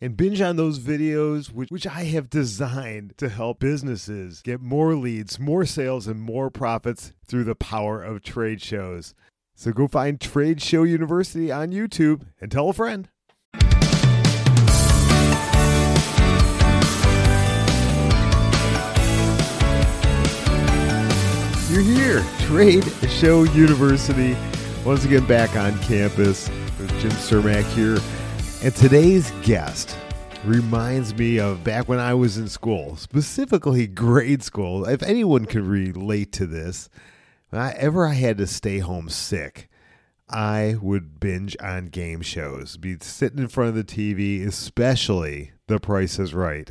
and binge on those videos, which, which I have designed to help businesses get more leads, more sales, and more profits through the power of trade shows. So go find Trade Show University on YouTube and tell a friend. You're here, Trade Show University. Once again, back on campus with Jim Cermak here. And today's guest reminds me of back when I was in school, specifically grade school. If anyone can relate to this, whenever I had to stay home sick, I would binge on game shows, be sitting in front of the TV, especially The Price is Right.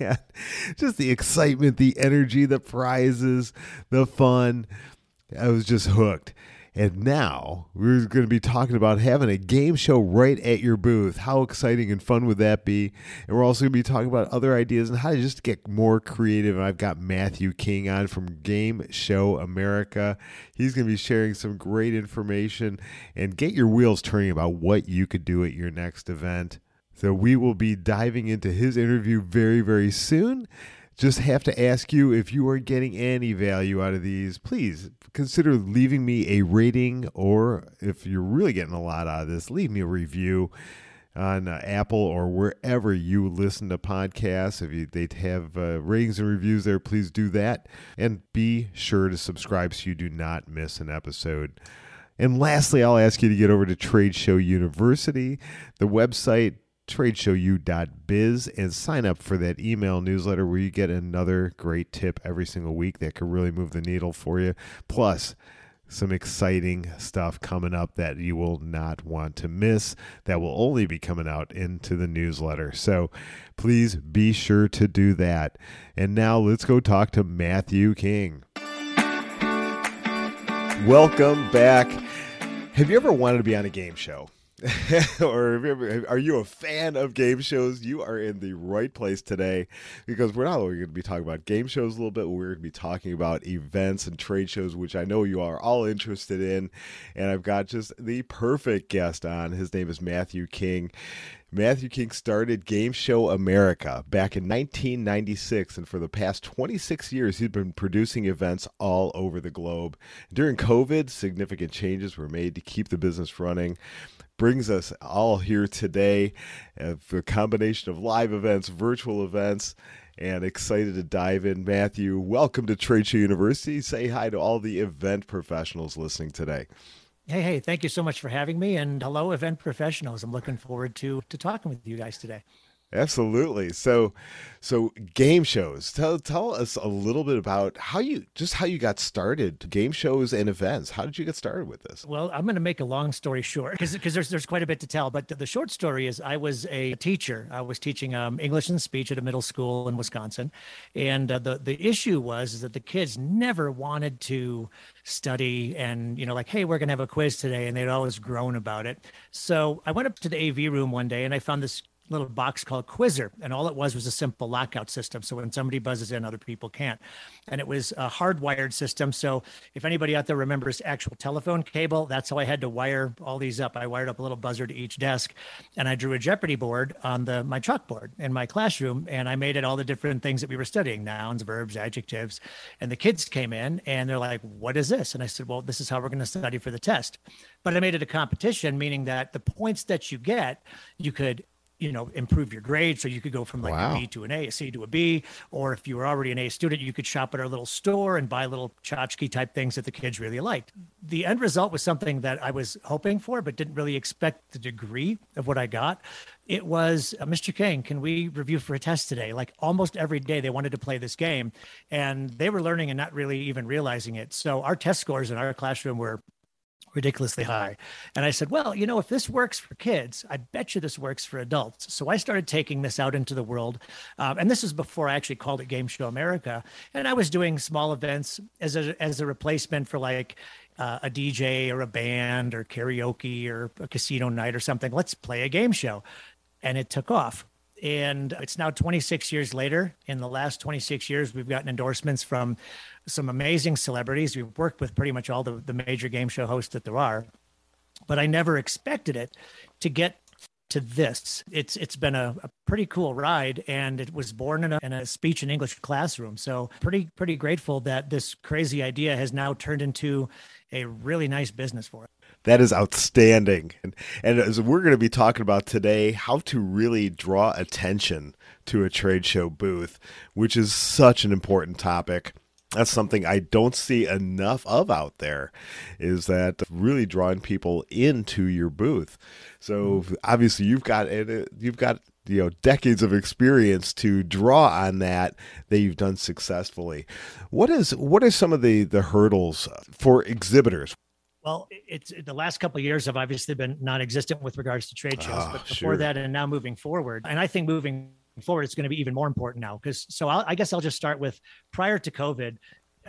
just the excitement, the energy, the prizes, the fun. I was just hooked. And now we're going to be talking about having a game show right at your booth. How exciting and fun would that be? And we're also going to be talking about other ideas and how to just get more creative. And I've got Matthew King on from Game Show America. He's going to be sharing some great information and get your wheels turning about what you could do at your next event. So we will be diving into his interview very, very soon just have to ask you if you are getting any value out of these, please consider leaving me a rating, or if you're really getting a lot out of this, leave me a review on uh, Apple or wherever you listen to podcasts. If you, they have uh, ratings and reviews there, please do that. And be sure to subscribe so you do not miss an episode. And lastly, I'll ask you to get over to Trade Show University, the website tradeshowu.biz and sign up for that email newsletter where you get another great tip every single week that could really move the needle for you. Plus, some exciting stuff coming up that you will not want to miss that will only be coming out into the newsletter. So please be sure to do that. And now let's go talk to Matthew King. Welcome back. Have you ever wanted to be on a game show? or are you a fan of game shows? You are in the right place today because we're not only going to be talking about game shows a little bit, we're going to be talking about events and trade shows, which I know you are all interested in. And I've got just the perfect guest on. His name is Matthew King. Matthew King started Game Show America back in 1996, and for the past 26 years, he's been producing events all over the globe. During COVID, significant changes were made to keep the business running brings us all here today. Uh, the combination of live events, virtual events, and excited to dive in. Matthew, welcome to Trade Show University. Say hi to all the event professionals listening today. Hey, hey, thank you so much for having me. And hello, event professionals. I'm looking forward to, to talking with you guys today. Absolutely. So, so game shows. Tell tell us a little bit about how you just how you got started. Game shows and events. How did you get started with this? Well, I'm going to make a long story short because because there's there's quite a bit to tell. But the short story is I was a teacher. I was teaching um, English and speech at a middle school in Wisconsin, and uh, the the issue was that the kids never wanted to study and you know like hey we're going to have a quiz today and they'd always groan about it so i went up to the av room one day and i found this little box called Quizzer, and all it was was a simple lockout system. So when somebody buzzes in, other people can't. And it was a hardwired system. So if anybody out there remembers actual telephone cable, that's how I had to wire all these up. I wired up a little buzzer to each desk, and I drew a Jeopardy board on the my chalkboard in my classroom, and I made it all the different things that we were studying: nouns, verbs, adjectives. And the kids came in, and they're like, "What is this?" And I said, "Well, this is how we're going to study for the test." But I made it a competition, meaning that the points that you get, you could you know improve your grade. So you could go from like wow. a b to an a a c to a b. Or if you were already an a student you could shop at our little store and buy little tchotchke type things that the kids really liked. The end result was something that i was hoping for but didn't really expect the degree of what i got. It was uh, mr king can we review for a test today? Like almost every day they wanted to play this game and they were learning and not really even realizing it. So our test scores in our classroom were ridiculously high. And I said, well, you know, if this works for kids, I bet you this works for adults. So I started taking this out into the world. Um, and this is before I actually called it Game Show America. And I was doing small events as a, as a replacement for like, uh, a DJ or a band or karaoke or a casino night or something. Let's play a game show. And it took off. And it's now 26 years later. In the last 26 years, we've gotten endorsements from some amazing celebrities. We've worked with pretty much all the, the major game show hosts that there are. But I never expected it to get to this. It's it's been a, a, pretty cool ride, and it was born in a, in a speech and English classroom. So pretty pretty grateful that this crazy idea has now turned into a really nice business for us. That is outstanding. And, and as we're going to be talking about today, how to really draw attention to a trade show booth, which is such an important topic that's something I don't see enough of out there is that really drawing people into your booth. So mm-hmm. obviously you've got you've got you know decades of experience to draw on that that you've done successfully. What is what are some of the the hurdles for exhibitors? Well, it's the last couple of years have obviously been non-existent with regards to trade shows, oh, but before sure. that and now moving forward, and I think moving forward, it's going to be even more important now. Because so I'll, i guess I'll just start with prior to COVID,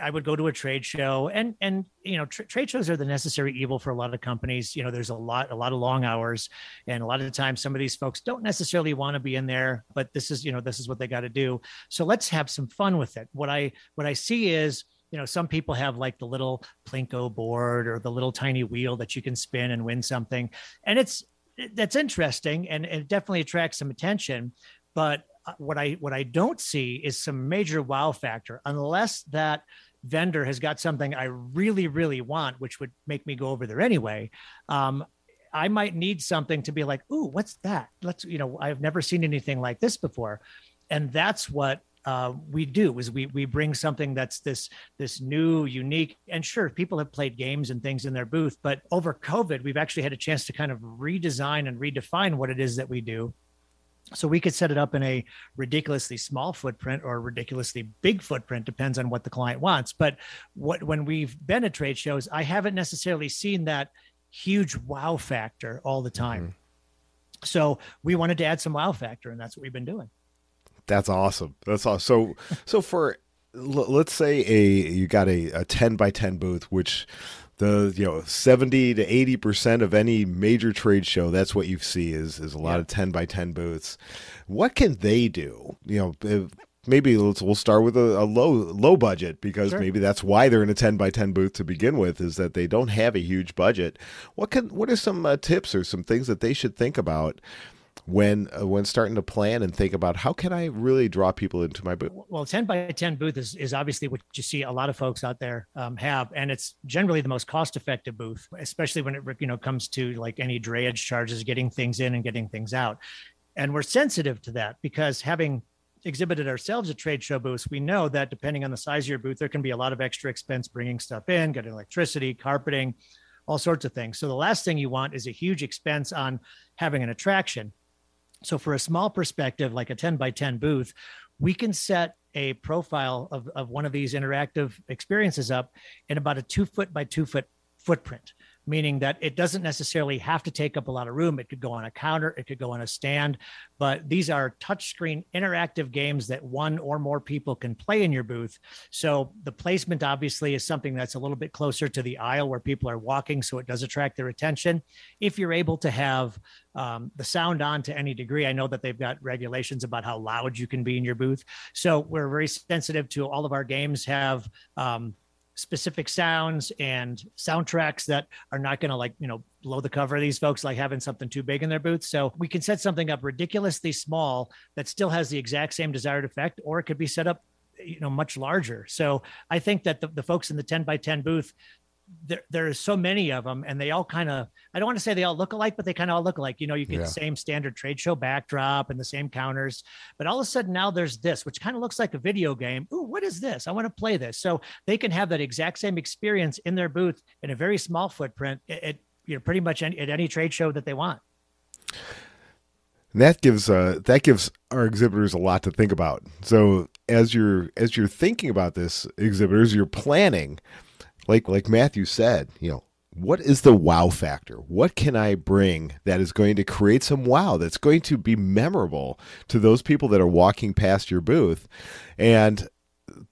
I would go to a trade show, and and you know tra- trade shows are the necessary evil for a lot of companies. You know, there's a lot a lot of long hours, and a lot of the times some of these folks don't necessarily want to be in there, but this is you know this is what they got to do. So let's have some fun with it. What I what I see is you know some people have like the little plinko board or the little tiny wheel that you can spin and win something and it's that's interesting and it definitely attracts some attention but uh, what I what I don't see is some major wow factor unless that vendor has got something I really really want, which would make me go over there anyway. Um, I might need something to be like, ooh, what's that? Let's you know, I've never seen anything like this before, and that's what uh, we do is we we bring something that's this this new unique and sure people have played games and things in their booth but over covid we've actually had a chance to kind of redesign and redefine what it is that we do so we could set it up in a ridiculously small footprint or a ridiculously big footprint, depends on what the client wants. But what when we've been at trade shows, I haven't necessarily seen that huge wow factor all the time. Mm-hmm. So we wanted to add some wow factor, and that's what we've been doing. That's awesome. That's awesome. So so for let's say a you got a, a 10 by 10 booth which the you know 70 to 80 percent of any major trade show that's what you see is is a lot yeah. of 10 by 10 booths what can they do you know maybe let's we'll start with a, a low low budget because sure. maybe that's why they're in a 10 by 10 booth to begin with is that they don't have a huge budget what can what are some uh, tips or some things that they should think about when uh, when starting to plan and think about how can I really draw people into my booth? Well, 10 by 10 booth is, is obviously what you see a lot of folks out there um, have, and it's generally the most cost effective booth, especially when it you know comes to like any drayage charges, getting things in and getting things out. And we're sensitive to that because having exhibited ourselves at trade show booths, we know that depending on the size of your booth, there can be a lot of extra expense bringing stuff in, getting electricity, carpeting, all sorts of things. So the last thing you want is a huge expense on having an attraction. So for a small perspective, like a 10 by 10 booth, we can set a profile of, of one of these interactive experiences up in about a two foot by two foot footprint meaning that it doesn't necessarily have to take up a lot of room. It could go on a counter, it could go on a stand, but these are touchscreen interactive games that one or more people can play in your booth. So the placement obviously is something that's a little bit closer to the aisle where people are walking, so it does attract their attention. If you're able to have um, the sound on to any degree, I know that they've got regulations about how loud you can be in your booth. So we're very sensitive to all of our games have um, specific sounds and soundtracks that are not going to like you know blow the cover of these folks like having something too big in their booth. So we can set something up ridiculously small that still has the exact same desired effect or it could be set up you know much larger. So i think that the, the folks in the 10 by 10 booth there there's so many of them and they all kind of i don't want to say they all look alike but they kind of all look alike. You know you get yeah. the same standard trade show backdrop and the same counters but all of a sudden now there's this which kind of looks like a video game. Ooh, what is this? I want to play this. So they can have that exact same experience in their booth in a very small footprint at, you know pretty much any, at any trade show that they want. And that gives uh, that gives our exhibitors a lot to think about. So as you're as you're thinking about this, exhibitors, you're planning like like Matthew said, you know, what is the wow factor? What can I bring that is going to create some wow that's going to be memorable to those people that are walking past your booth? And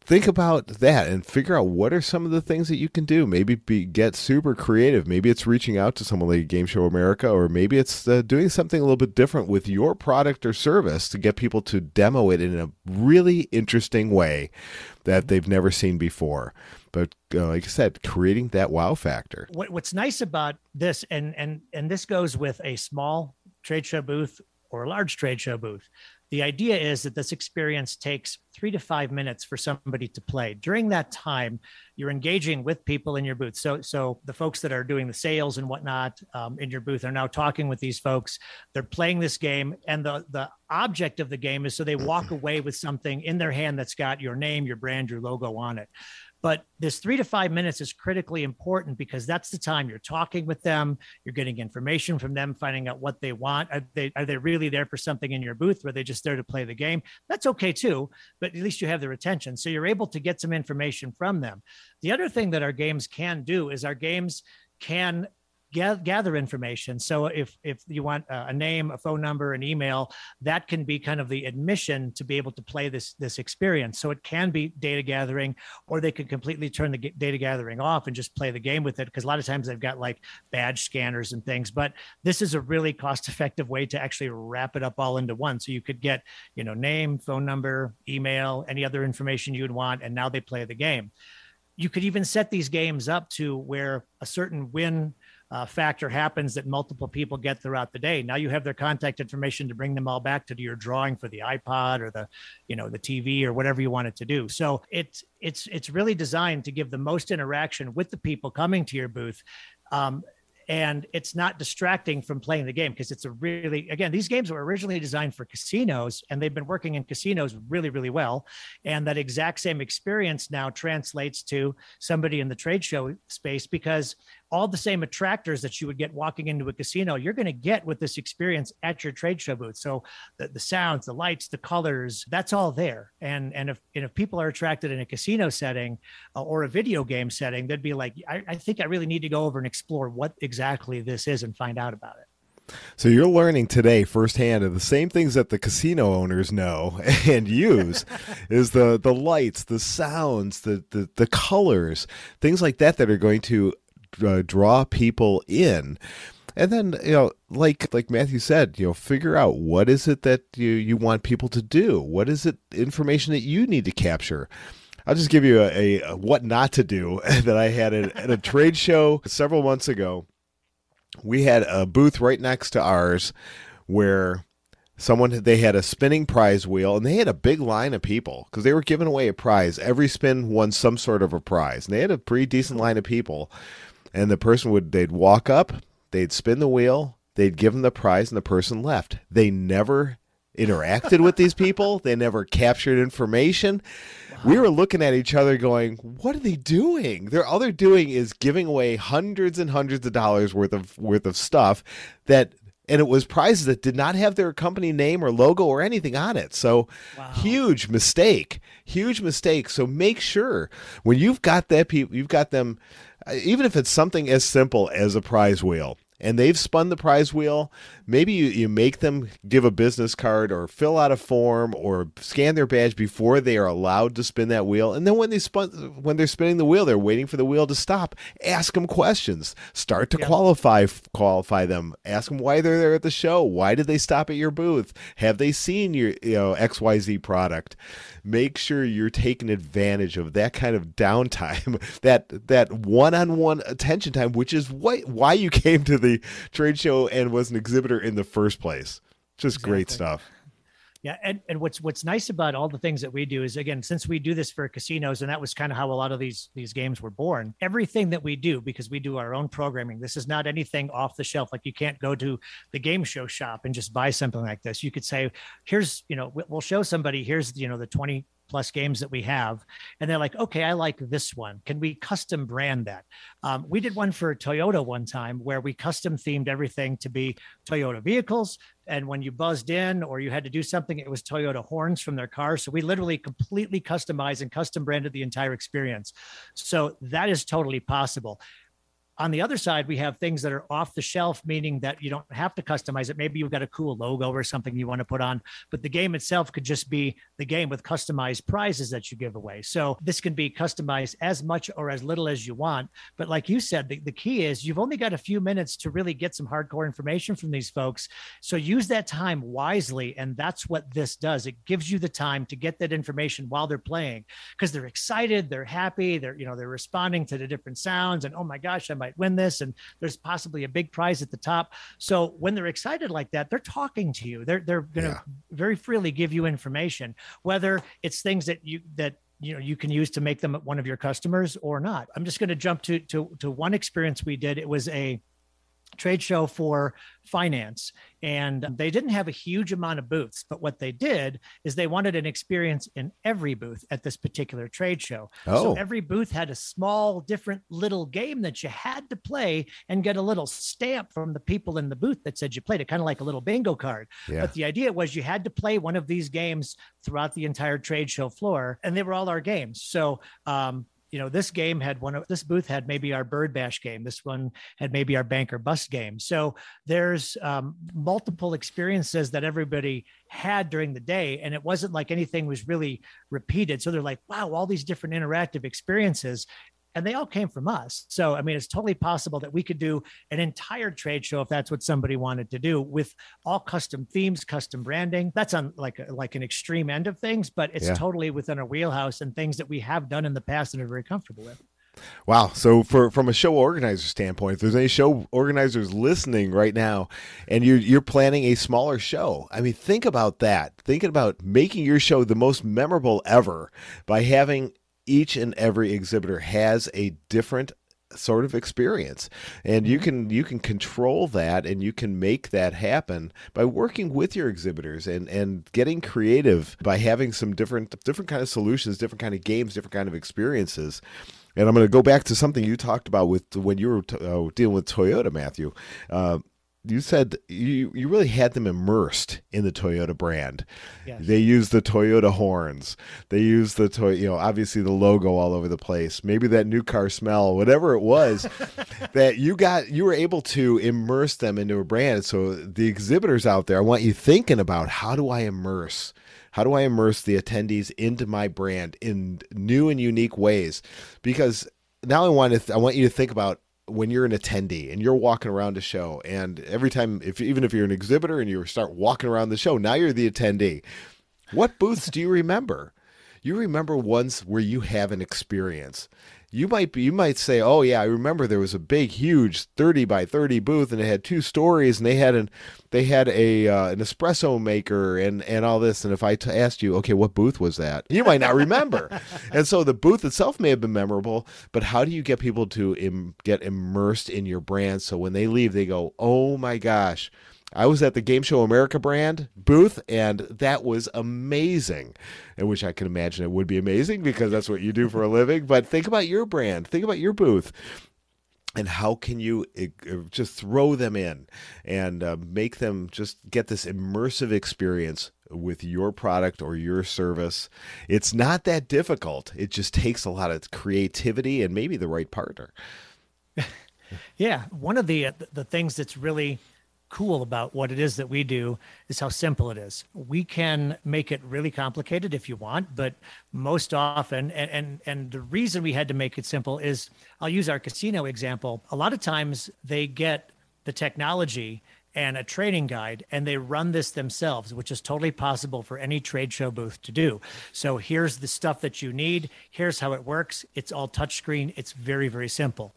think about that and figure out what are some of the things that you can do. Maybe be, get super creative. Maybe it's reaching out to someone like Game Show America, or maybe it's uh, doing something a little bit different with your product or service to get people to demo it in a really interesting way that they've never seen before. But uh, like I said, creating that wow factor. What, what's nice about this, and and and this goes with a small trade show booth or a large trade show booth the idea is that this experience takes three to five minutes for somebody to play. During that time, you're engaging with people in your booth. So, so the folks that are doing the sales and whatnot um, in your booth are now talking with these folks. They're playing this game, and the the object of the game is so they walk away with something in their hand that's got your name, your brand, your logo on it. But this three to five minutes is critically important because that's the time you're talking with them, you're getting information from them, finding out what they want. Are they are they really there for something in your booth? Are they just there to play the game? That's okay too, but at least you have their attention. So you're able to get some information from them. The other thing that our games can do is our games can gather information. So if if you want a name, a phone number, an email, that can be kind of the admission to be able to play this this experience. So it can be data gathering, or they could completely turn the data gathering off and just play the game with it. Because a lot of times they've got like badge scanners and things. But this is a really cost effective way to actually wrap it up all into one. So you could get you know name, phone number, email, any other information you'd want, and now they play the game. You could even set these games up to where a certain win uh, factor happens that multiple people get throughout the day. Now you have their contact information to bring them all back to your drawing for the iPod or the, you know, the TV or whatever you want it to do. So it's it's it's really designed to give the most interaction with the people coming to your booth. Um, and it's not distracting from playing the game because it's a really again these games were originally designed for casinos and they've been working in casinos really really well and that exact same experience now translates to somebody in the trade show space because all the same attractors that you would get walking into a casino, you're going to get with this experience at your trade show booth. So the, the sounds, the lights, the colors, that's all there. And and if and if people are attracted in a casino setting uh, or a video game setting, they'd be like, I, I think I really need to go over and explore what exactly this is and find out about it. So you're learning today firsthand of the same things that the casino owners know and use is the the lights, the sounds, the, the the colors, things like that that are going to uh, draw people in. And then you know like like matthew said you know figure out what is it that you you want people to do? What is it information that you need to capture? I'll just give you a, a what not to do that i had at, at a trade show several months ago. We had a booth right next to ours where someone they had a spinning prize wheel and they had a big line of people because they were giving away a prize. Every spin won some sort of a prize. And they had a pretty decent line of people and the person would they'd walk up, they'd spin the wheel, they'd give them the prize, and the person left. They never interacted with these people. They never captured information. Wow. We were looking at each other going, what are they doing? They're all they're doing is giving away hundreds and hundreds of dollars worth of worth of stuff that and it was prizes that did not have their company name or logo or anything on it. So wow. huge mistake. Huge mistake. So make sure when you've got that people you've got them even if it's something as simple as a prize wheel and they've spun the prize wheel, maybe you, you make them give a business card or fill out a form or scan their badge before they are allowed to spin that wheel. And then when they spun when they're spinning the wheel, they're waiting for the wheel to stop. Ask them questions. Start to yeah. qualify qualify them. Ask them why they're there at the show. Why did they stop at your booth? Have they seen your you know XYZ product? Make sure you're taking advantage of that kind of downtime, that that one-on-one attention time, which is why why you came to the the trade show and was an exhibitor in the first place. Just exactly. great stuff. Yeah, and, and what's what's nice about all the things that we do is again, since we do this for casinos, and that was kind of how a lot of these these games were born. Everything that we do, because we do our own programming, this is not anything off the shelf. Like you can't go to the game show shop and just buy something like this. You could say, "Here's, you know, we'll show somebody. Here's, you know, the twenty plus games that we have. And they're like, okay, I like this one. Can we custom brand that? Um, we did one for Toyota one time where we custom themed everything to be Toyota vehicles. And when you buzzed in or you had to do something, it was Toyota horns from their car. So we literally completely customized and custom branded the entire experience. So that is totally possible On the other side, we have things that are off the shelf, meaning that you don't have to customize it. Maybe you've got a cool logo or something you want to put on, but the game itself could just be the game with customized prizes that you give away. So this can be customized as much or as little as you want. But like you said, the, the key is you've only got a few minutes to really get some hardcore information from these folks. So use that time wisely. And that's what this does. It gives you the time to get that information while they're playing because they're excited, they're happy, they're, you know, they're responding to the different sounds and, oh my gosh, I might win this. And there's possibly a big prize at the top. So when they're excited like that, they're talking to you. They're, they're going to yeah. very freely give you information, whether it's things that you, that you know you can use to make them one of your customers or not i'm just going to jump to to to one experience we did it was a trade show for finance and they didn't have a huge amount of booths but what they did is they wanted an experience in every booth at this particular trade show oh. so every booth had a small different little game that you had to play and get a little stamp from the people in the booth that said you played it kind of like a little bingo card yeah. but the idea was you had to play one of these games throughout the entire trade show floor and they were all our games so um, you know, this game had one of this booth had maybe our bird bash game. This one had maybe our banker bust game. So there's um, multiple experiences that everybody had during the day. And it wasn't like anything was really repeated. So they're like, wow, all these different interactive experiences and they all came from us. So, I mean, it's totally possible that we could do an entire trade show if that's what somebody wanted to do with all custom themes, custom branding. That's on like uh, like an extreme end of things, but it's yeah. totally within our wheelhouse and things that we have done in the past and are very comfortable with. Wow. So for from a show organizer standpoint, if there's any show organizers listening right now and you're you're planning a smaller show, I mean think about that. Thinking about making your show the most memorable ever by having each and every exhibitor has a different sort of experience. And you mm-hmm. can you can control that and you can make that happen by working with your exhibitors and and getting creative by having some different different kind of solutions different kind of games different kind of experiences. And i'm going to go back to something you talked about with when you were t- uh, dealing with toyota matthew. Uh, you said you you really had them immersed in the Toyota brand. Yes. They use the Toyota horns. They use the toy, you know, obviously the logo all over the place. Maybe that new car smell, whatever it was, that you got you were able to immerse them into a brand. So the exhibitors out there, I want you thinking about how do I immerse how do I immerse the attendees into my brand in new and unique ways? Because now I want to th- I want you to think about when you're an attendee and you're walking around a show and every time if even if you're an exhibitor and you start walking around the show now you're the attendee. What booths do you remember? You remember ones where you have an experience you might be you might say oh yeah i remember there was a big huge 30 by 30 booth and it had two stories and they had an they had a uh, an espresso maker and and all this. And if I t- asked you okay what booth was that? You might not remember. And so the booth itself may have been memorable but how do you get people to Im- get immersed in your brand? So when they leave they go oh my gosh I was at the Game Show America brand booth, and that was amazing. And which I can imagine it would be amazing because that's what you do for a living. But think about your brand, think about your booth. And how can you eh, eh, just throw them in and uh, make them just get this immersive experience with your product or your service? It's not that difficult. It just takes a lot of creativity and maybe the right partner. yeah, one of the the things that's really cool about what it is that we do is how simple it is. We can make it really complicated if you want, but most often, and, and, and the reason we had to make it simple is I'll use our casino example. A lot of times they get the technology and a training guide and they run this themselves which is totally possible for any trade show booth to do. So here's the stuff that you need. Here's how it works. It's all touchscreen. It's very very simple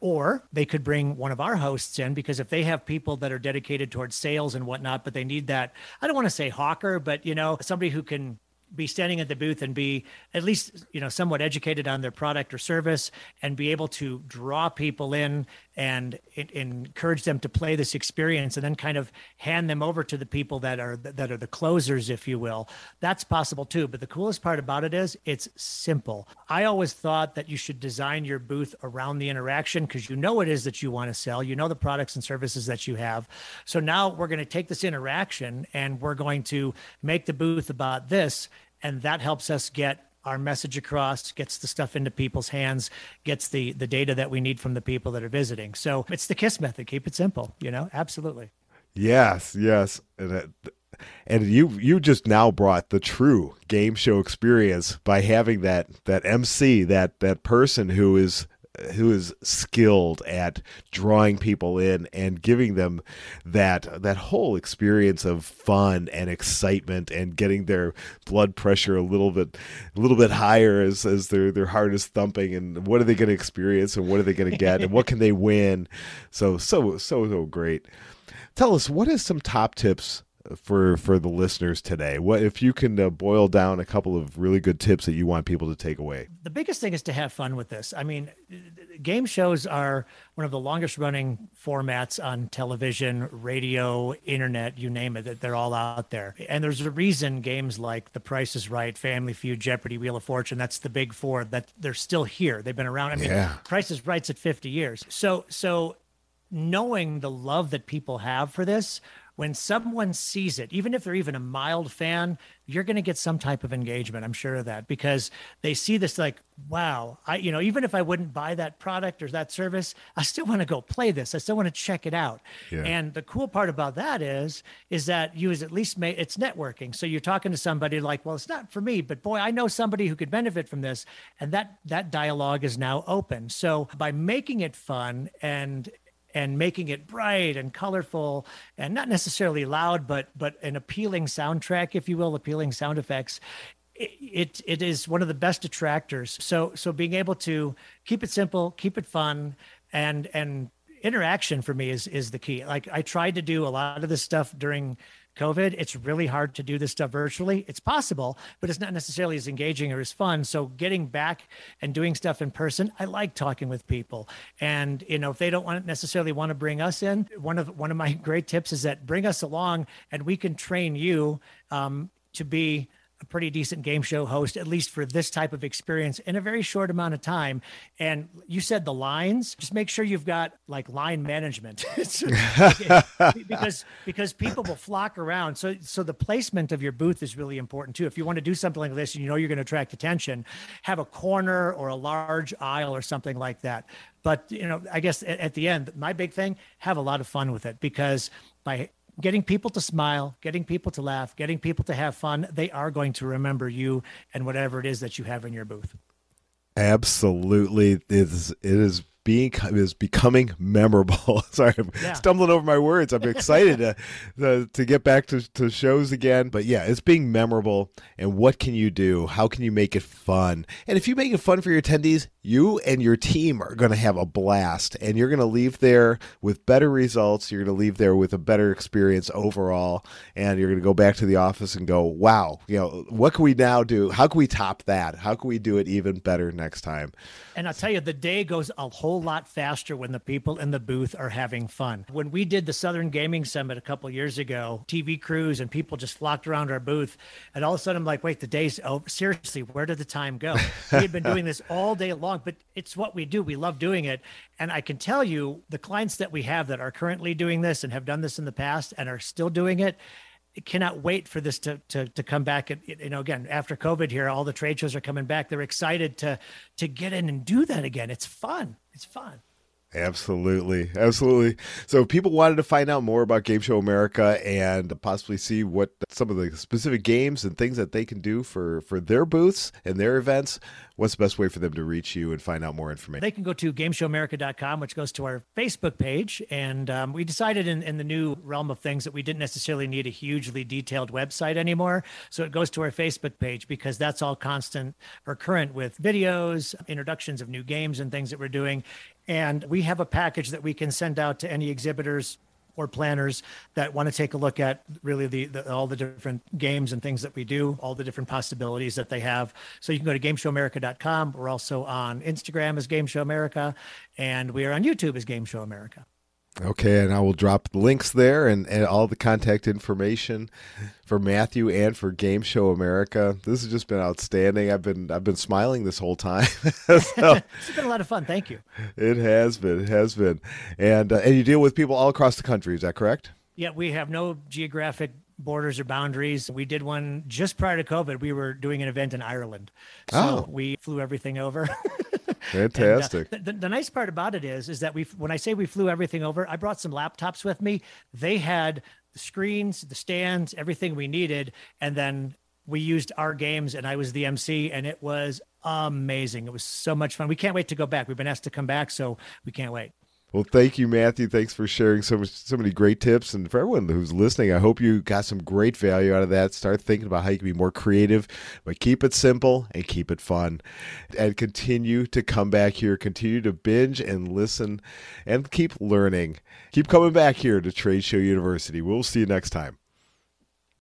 or they could bring one of our hosts in because if they have people that are dedicated towards sales and whatnot, but they need that, I don't want to say hawker, but you know, somebody who can be standing at the booth and be at least you know somewhat educated on their product or service and be able to draw people in and it, encourage them to play this experience and then kind of hand them over to the people that are that are the closers if you will. That's possible too but the coolest part about it is it's simple. I always thought that you should design your booth around the interaction because you know what it is that you want to sell you know the products and services that you have. So now we're going to take this interaction and we're going to make the booth about this and that helps us get our message across, gets the stuff into people's hands, gets the the data that we need from the people that are visiting. So it's the KISS method. Keep it simple. You know, absolutely. Yes, yes, and it, and you you just now brought the true game show experience by having that that MC that that person who is who is skilled at drawing people in and giving them that that whole experience of fun and excitement and getting their blood pressure a little bit a little bit higher as, as their their heart is thumping and what are they going to experience and what are they going to get and what can they win. So so so so great. Tell us what is some top tips for for the listeners today? What if you can uh, boil down a couple of really good tips that you want people to take away? The biggest thing is to have fun with this. I mean, game shows are one of the longest running formats on television, radio, internet, you name it. They're all out there. And there's a reason games like The Price is Right, Family Feud, Jeopardy, Wheel of Fortune, that's the big four that they're still here. They've been around. I mean, yeah. Price is Right's at 50 years. So so knowing the love that people have for this when someone sees it, even if they're even a mild fan, you're going to get some type of engagement. I'm sure of that because they see this like, wow, I, you know, even if I wouldn't buy that product or that service, I still want to go play this. I still want to check it out. Yeah. And the cool part about that is, is that you is at least made it's networking. So you're talking to somebody like, well, it's not for me, but boy, I know somebody who could benefit from this. And that, that dialogue is now open. So by making it fun and and making it bright and colorful and not necessarily loud, but but an appealing soundtrack, if you will, appealing sound effects. It, it, is one of the best attractors. So so being able to keep it simple, keep it fun, and and interaction for me is is the key. Like I tried to do a lot of this stuff during COVID, it's really hard to do this stuff virtually. It's possible, but it's not necessarily as engaging or as fun. So getting back and doing stuff in person, I like talking with people. And you know, if they don't want necessarily want to bring us in, one of one of my great tips is that bring us along, and we can train you um, to be a pretty decent game show host, at least for this type of experience in a very short amount of time. And you said the lines, just make sure you've got like line management because, because people will flock around. So, so the placement of your booth is really important too. If you want to do something like this and you know you're going to attract attention, have a corner or a large aisle or something like that. But, you know, I guess at, at the end, my big thing, have a lot of fun with it because by getting people to smile, getting people to laugh, getting people to have fun, they are going to remember you and whatever it is that you have in your booth. Absolutely. It is, it is being is becoming memorable. Sorry, I'm yeah. stumbling over my words. I'm excited to, to, to get back to, to shows again. But yeah, it's being memorable. And what can you do? How can you make it fun? And if you make it fun for your attendees, you and your team are going to have a blast, and you're going to leave there with better results. You're going to leave there with a better experience overall, and you're going to go back to the office and go, "Wow, you know, what can we now do? How can we top that? How can we do it even better next time?" And I'll tell you, the day goes a whole lot faster when the people in the booth are having fun. When we did the Southern Gaming Summit a couple years ago, TV crews and people just flocked around our booth. And all of a sudden, I'm like, wait, the day's oh, seriously, where did the time go? we had been doing this all day long, but it's what we do. We love doing it. And I can tell you, the clients that we have that are currently doing this and have done this in the past and are still doing it, cannot wait for this to to to come back. And you know, again, after COVID here, all the trade shows are coming back. They're excited to to get in and do that again. It's fun. It's fun. Absolutely. Absolutely. So, people wanted to find out more about Game Show America and possibly see what some of the specific games and things that they can do for, for their booths and their events. What's the best way for them to reach you and find out more information? They can go to gameshowamerica.com, which goes to our Facebook page. And um, we decided in, in the new realm of things that we didn't necessarily need a hugely detailed website anymore. So it goes to our Facebook page because that's all constant or current with videos, introductions of new games, and things that we're doing. And we have a package that we can send out to any exhibitors or planners that want to take a look at really the, the, all the different games and things that we do, all the different possibilities that they have. So you can go to gameshowamerica.com. We're also on Instagram as Game Show America, and we are on YouTube as Game Show America. Okay, and I will drop the links there and, and all the contact information for Matthew and for Game Show America. This has just been outstanding. I've been I've been smiling this whole time. so, it's been a lot of fun. Thank you. It has been. It has been. And uh, and you deal with people all across the country. Is that correct? Yeah, we have no geographic borders or boundaries. We did one just prior to COVID. We were doing an event in Ireland, so Oh. we flew everything over. Fantastic. And, uh, the, the nice part about it is, is that we, when I say we flew everything over, I brought some laptops with me. They had the screens, the stands, everything we needed, and then we used our games, and I was the MC, and it was amazing. It was so much fun. We can't wait to go back. We've been asked to come back, so we can't wait. Well, thank you, Matthew. Thanks for sharing so much, so many great tips, and for everyone who's listening, I hope you got some great value out of that. Start thinking about how you can be more creative, but keep it simple and keep it fun, and continue to come back here, continue to binge and listen, and keep learning. Keep coming back here to Trade Show University. We'll see you next time.